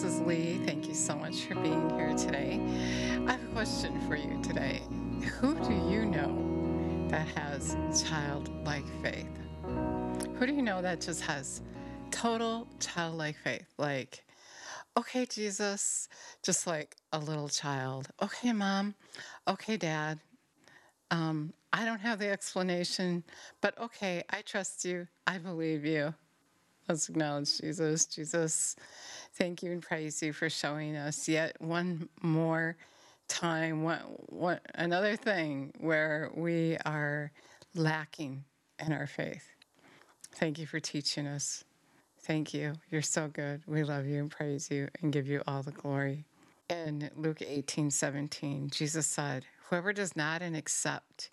this is Lee. Thank you so much for being here today. I have a question for you today. Who do you know that has childlike faith? Who do you know that just has total childlike faith? Like, okay, Jesus, just like a little child. Okay, mom. Okay, dad. Um, I don't have the explanation, but okay, I trust you. I believe you. Let's acknowledge Jesus. Jesus, thank you and praise you for showing us yet one more time, one, another thing where we are lacking in our faith. Thank you for teaching us. Thank you. You're so good. We love you and praise you and give you all the glory. In Luke 18 17, Jesus said, Whoever does not and accept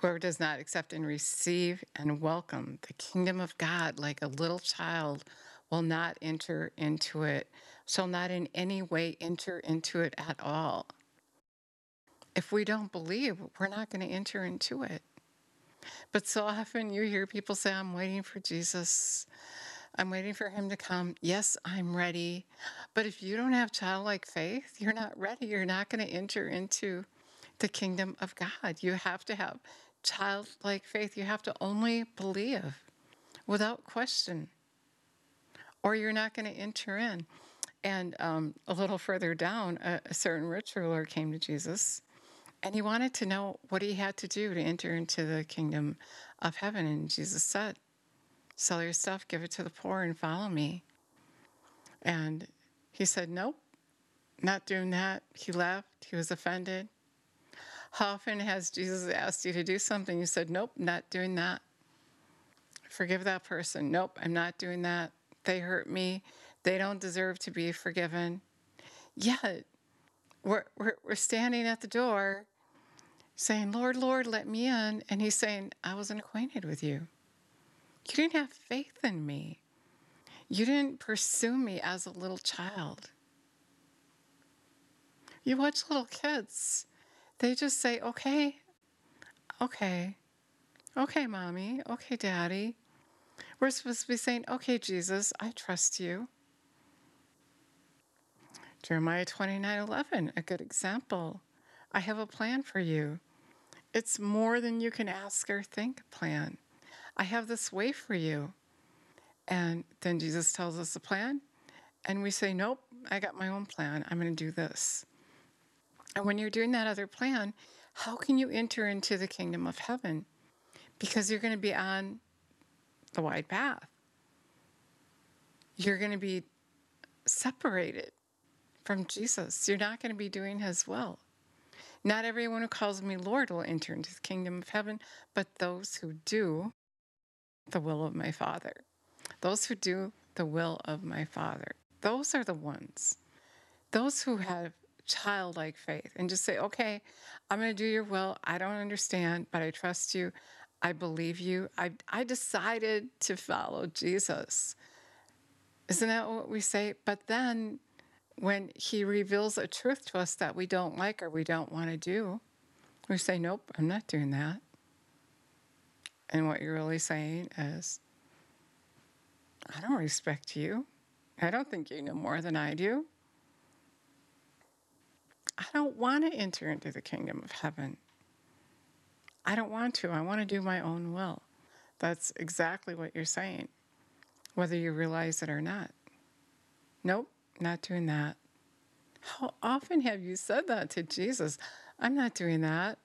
Whoever does not accept and receive and welcome the kingdom of God like a little child will not enter into it, shall not in any way enter into it at all. If we don't believe, we're not going to enter into it. But so often you hear people say, I'm waiting for Jesus. I'm waiting for him to come. Yes, I'm ready. But if you don't have childlike faith, you're not ready. You're not going to enter into the kingdom of God. You have to have childlike faith. You have to only believe without question, or you're not going to enter in. And um, a little further down, a, a certain rich ruler came to Jesus and he wanted to know what he had to do to enter into the kingdom of heaven. And Jesus said, Sell your stuff, give it to the poor, and follow me. And he said, Nope, not doing that. He left. He was offended. How often has Jesus asked you to do something? You said, Nope, not doing that. Forgive that person. Nope, I'm not doing that. They hurt me. They don't deserve to be forgiven. Yet, we're, we're, we're standing at the door saying, Lord, Lord, let me in. And he's saying, I wasn't acquainted with you. You didn't have faith in me. You didn't pursue me as a little child. You watch little kids they just say, okay, okay, okay, mommy, okay, daddy. We're supposed to be saying, okay, Jesus, I trust you. Jeremiah 29 11, a good example. I have a plan for you. It's more than you can ask or think plan. I have this way for you. And then Jesus tells us the plan, and we say, Nope, I got my own plan. I'm going to do this. And when you're doing that other plan, how can you enter into the kingdom of heaven? Because you're going to be on the wide path. You're going to be separated from Jesus. You're not going to be doing his will. Not everyone who calls me Lord will enter into the kingdom of heaven, but those who do the will of my Father. Those who do the will of my Father. Those are the ones. Those who have childlike faith and just say, okay, I'm going to do your will. I don't understand, but I trust you. I believe you. I, I decided to follow Jesus. Isn't that what we say? But then when he reveals a truth to us that we don't like or we don't want to do, we say, nope, I'm not doing that. And what you're really saying is, I don't respect you. I don't think you know more than I do. I don't want to enter into the kingdom of heaven. I don't want to. I want to do my own will. That's exactly what you're saying, whether you realize it or not. Nope, not doing that. How often have you said that to Jesus? I'm not doing that.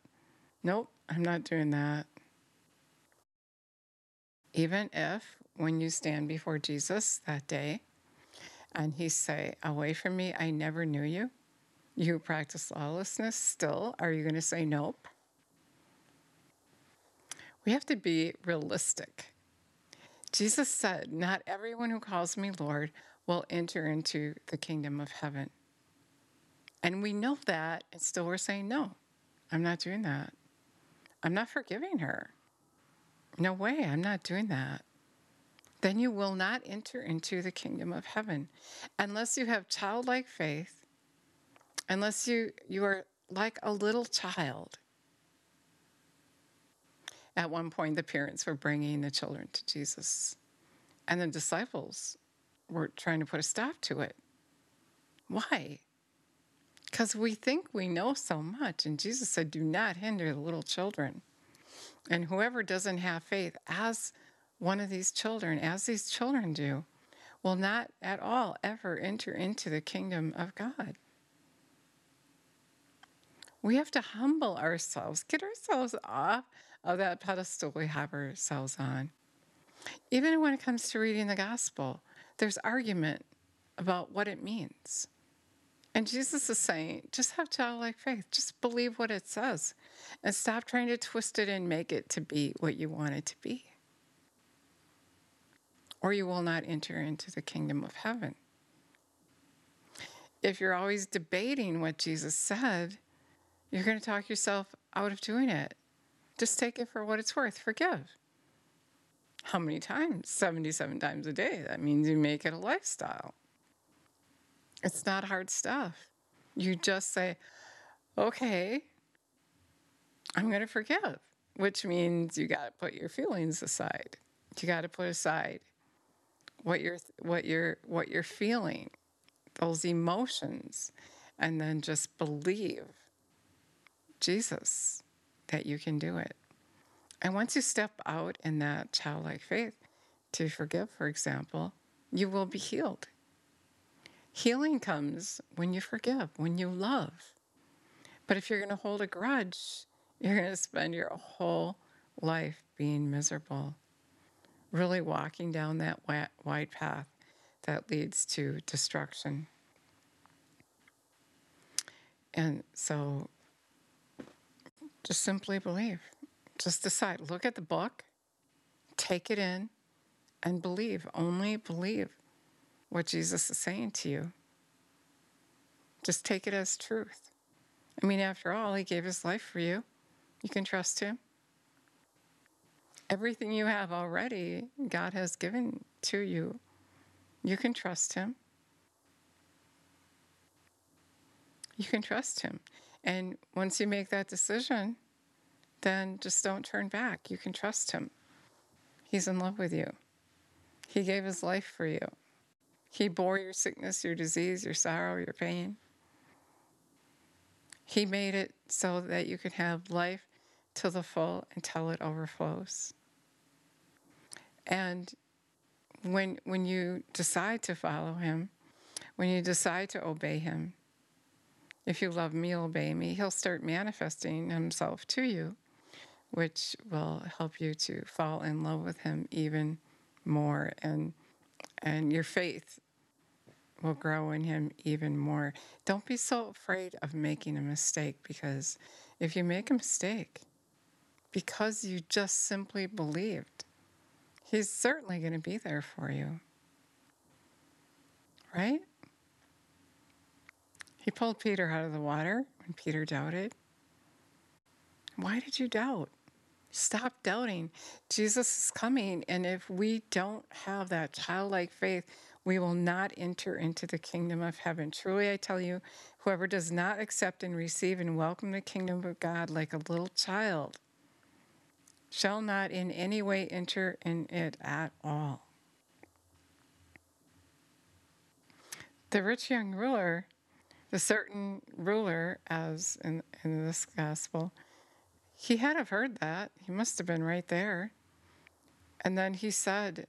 Nope, I'm not doing that. Even if when you stand before Jesus that day and he say, "Away from me, I never knew you." you practice lawlessness still? Are you going to say nope? We have to be realistic. Jesus said, Not everyone who calls me Lord will enter into the kingdom of heaven. And we know that, and still we're saying, No, I'm not doing that. I'm not forgiving her. No way, I'm not doing that. Then you will not enter into the kingdom of heaven unless you have childlike faith unless you, you are like a little child. At one point, the parents were bringing the children to Jesus, and the disciples we're trying to put a stop to it. Why? Because we think we know so much. And Jesus said, Do not hinder the little children. And whoever doesn't have faith as one of these children, as these children do, will not at all ever enter into the kingdom of God. We have to humble ourselves, get ourselves off of that pedestal we have ourselves on. Even when it comes to reading the gospel, there's argument about what it means. And Jesus is saying, just have childlike faith. Just believe what it says and stop trying to twist it and make it to be what you want it to be. Or you will not enter into the kingdom of heaven. If you're always debating what Jesus said, you're going to talk yourself out of doing it. Just take it for what it's worth. Forgive. How many times? 77 times a day. That means you make it a lifestyle. It's not hard stuff. You just say, okay, I'm going to forgive, which means you got to put your feelings aside. You got to put aside what you're what you're what you're feeling, those emotions, and then just believe Jesus that you can do it. And once you step out in that childlike faith to forgive, for example, you will be healed. Healing comes when you forgive, when you love. But if you're going to hold a grudge, you're going to spend your whole life being miserable, really walking down that wide path that leads to destruction. And so just simply believe. Just decide. Look at the book, take it in, and believe. Only believe what Jesus is saying to you. Just take it as truth. I mean, after all, He gave His life for you. You can trust Him. Everything you have already, God has given to you. You can trust Him. You can trust Him. And once you make that decision, then just don't turn back. You can trust Him. He's in love with you. He gave His life for you. He bore your sickness, your disease, your sorrow, your pain. He made it so that you could have life to the full until it overflows. And when, when you decide to follow Him, when you decide to obey Him, if you love me, obey me, He'll start manifesting Himself to you, which will help you to fall in love with Him even more. And, and your faith will grow in Him even more. Don't be so afraid of making a mistake because if you make a mistake, because you just simply believed, He's certainly going to be there for you. Right? He pulled Peter out of the water when Peter doubted. Why did you doubt? Stop doubting. Jesus is coming. And if we don't have that childlike faith, we will not enter into the kingdom of heaven. Truly, I tell you, whoever does not accept and receive and welcome the kingdom of God like a little child shall not in any way enter in it at all. The rich young ruler the certain ruler, as in, in this gospel, he had have heard that. He must have been right there. And then he said,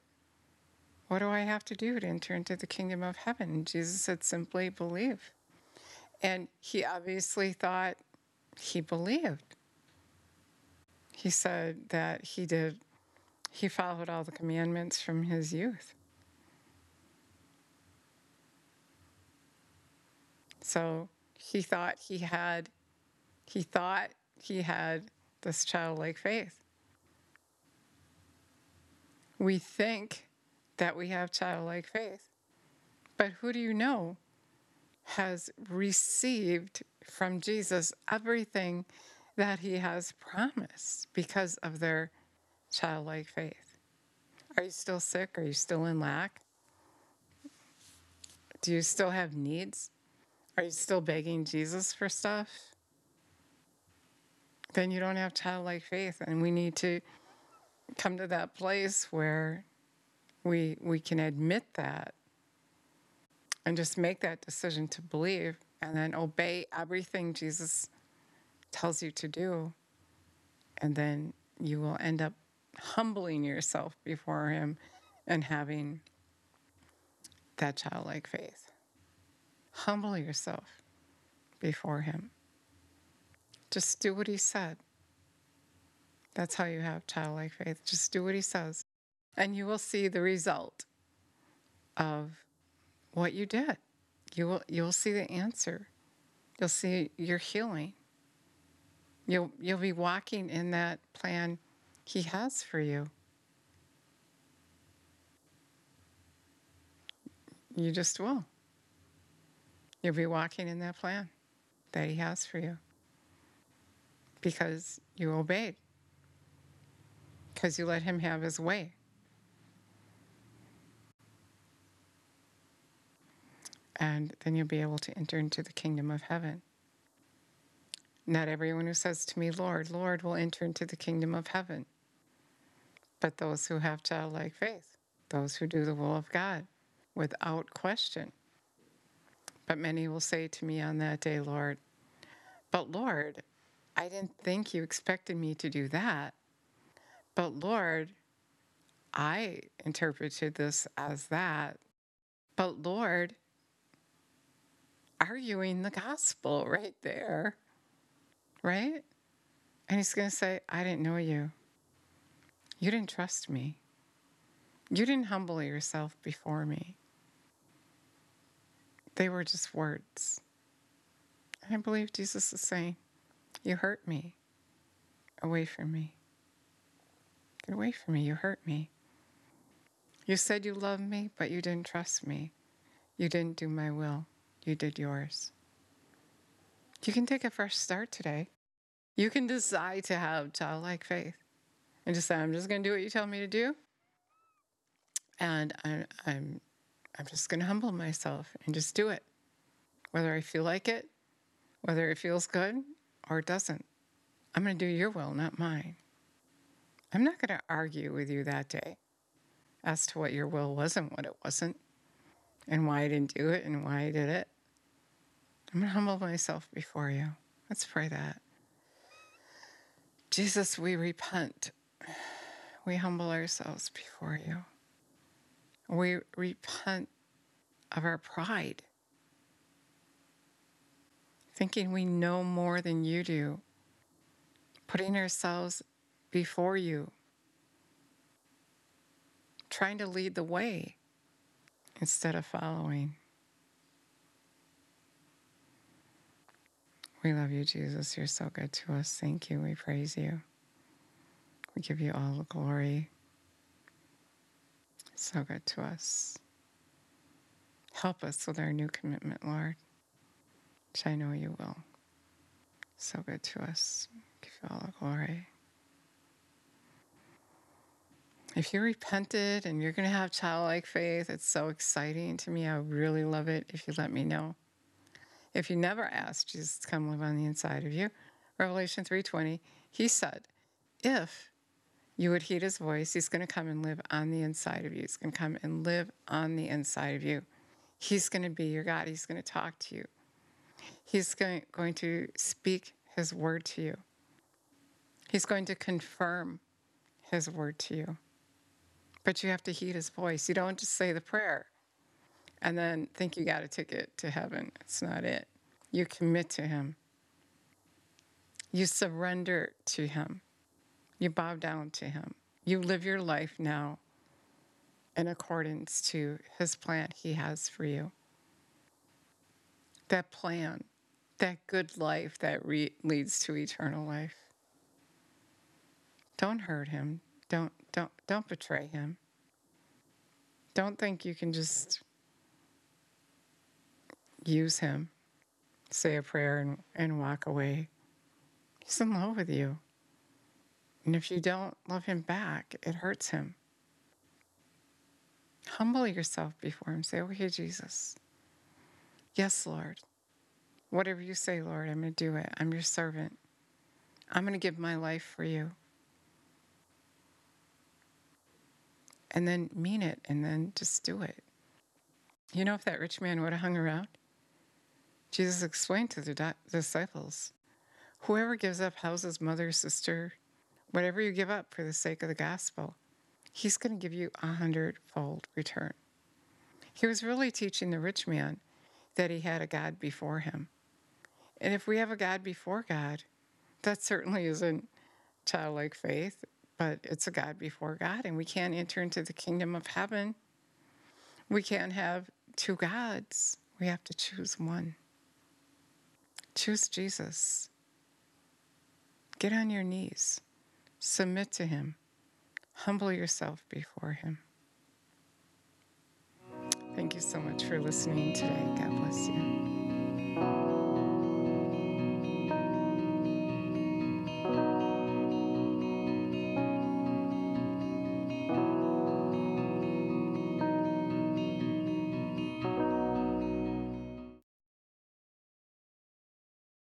What do I have to do to enter into the kingdom of heaven? Jesus said, Simply believe. And he obviously thought he believed. He said that he did, he followed all the commandments from his youth. So he thought he had, he thought he had this childlike faith. We think that we have childlike faith, but who do you know has received from Jesus everything that he has promised because of their childlike faith? Are you still sick? Are you still in lack? Do you still have needs? Are you still begging Jesus for stuff? Then you don't have childlike faith, and we need to come to that place where we we can admit that And just make that decision to believe and then obey everything Jesus tells you to do. And then you will end up humbling yourself before Him and having that childlike faith. Humble yourself before Him. Just do what He said. That's how you have childlike faith. Just do what He says, and you will see the result of what you did. You will you'll see the answer. You'll see your healing. You'll you'll be walking in that plan he has for you. You just will. You'll be walking in that plan that he has for you because you obeyed, because you let him have his way. And then you'll be able to enter into the kingdom of heaven. Not everyone who says to me, Lord, Lord, will enter into the kingdom of heaven, but those who have childlike faith, those who do the will of God without question. But many will say to me on that day, Lord, but Lord, I didn't think you expected me to do that. But Lord, I interpreted this as that. But Lord, arguing the gospel right there, right? And he's going to say, I didn't know you. You didn't trust me. You didn't humble yourself before me. They were just words. I believe Jesus is saying, You hurt me. Away from me. Get away from me. You hurt me. You said you loved me, but you didn't trust me. You didn't do my will. You did yours. You can take a fresh start today. You can decide to have childlike faith and just say, I'm just going to do what you tell me to do. And I'm, I'm, I'm just going to humble myself and just do it, whether I feel like it, whether it feels good or it doesn't. I'm going to do your will, not mine. I'm not going to argue with you that day as to what your will was and what it wasn't, and why I didn't do it and why I did it. I'm going to humble myself before you. Let's pray that. Jesus, we repent. We humble ourselves before you. We repent of our pride, thinking we know more than you do, putting ourselves before you, trying to lead the way instead of following. We love you, Jesus. You're so good to us. Thank you. We praise you. We give you all the glory. So good to us. Help us with our new commitment, Lord, which I know you will. So good to us. Give you all the glory. If you repented and you're going to have childlike faith, it's so exciting to me. I really love it if you let me know. If you never asked Jesus to come live on the inside of you, Revelation 3:20, he said, if you would heed his voice, he's going to come and live on the inside of you. He's going to come and live on the inside of you. He's going to be your God. He's going to talk to you. He's going, going to speak his word to you. He's going to confirm his word to you. But you have to heed his voice. You don't just say the prayer and then think you got a ticket to heaven. It's not it. You commit to him. You surrender to him. You bow down to him. You live your life now in accordance to his plan he has for you. That plan, that good life that re- leads to eternal life. Don't hurt him. Don't don't don't betray him. Don't think you can just use him, say a prayer and, and walk away. He's in love with you. And if you don't love him back, it hurts him. Humble yourself before him. Say, Okay, Jesus. Yes, Lord. Whatever you say, Lord, I'm going to do it. I'm your servant. I'm going to give my life for you. and then mean it and then just do it. You know, if that rich man would have hung around, Jesus explained to the disciples whoever gives up houses, mother, sister, whatever you give up for the sake of the gospel, he's going to give you a hundredfold return. He was really teaching the rich man that he had a God before him. And if we have a God before God, that certainly isn't childlike faith, but it's a God before God, and we can't enter into the kingdom of heaven. We can't have two gods. We have to choose one. Choose Jesus. Get on your knees. Submit to Him. Humble yourself before Him. Thank you so much for listening today. God bless you.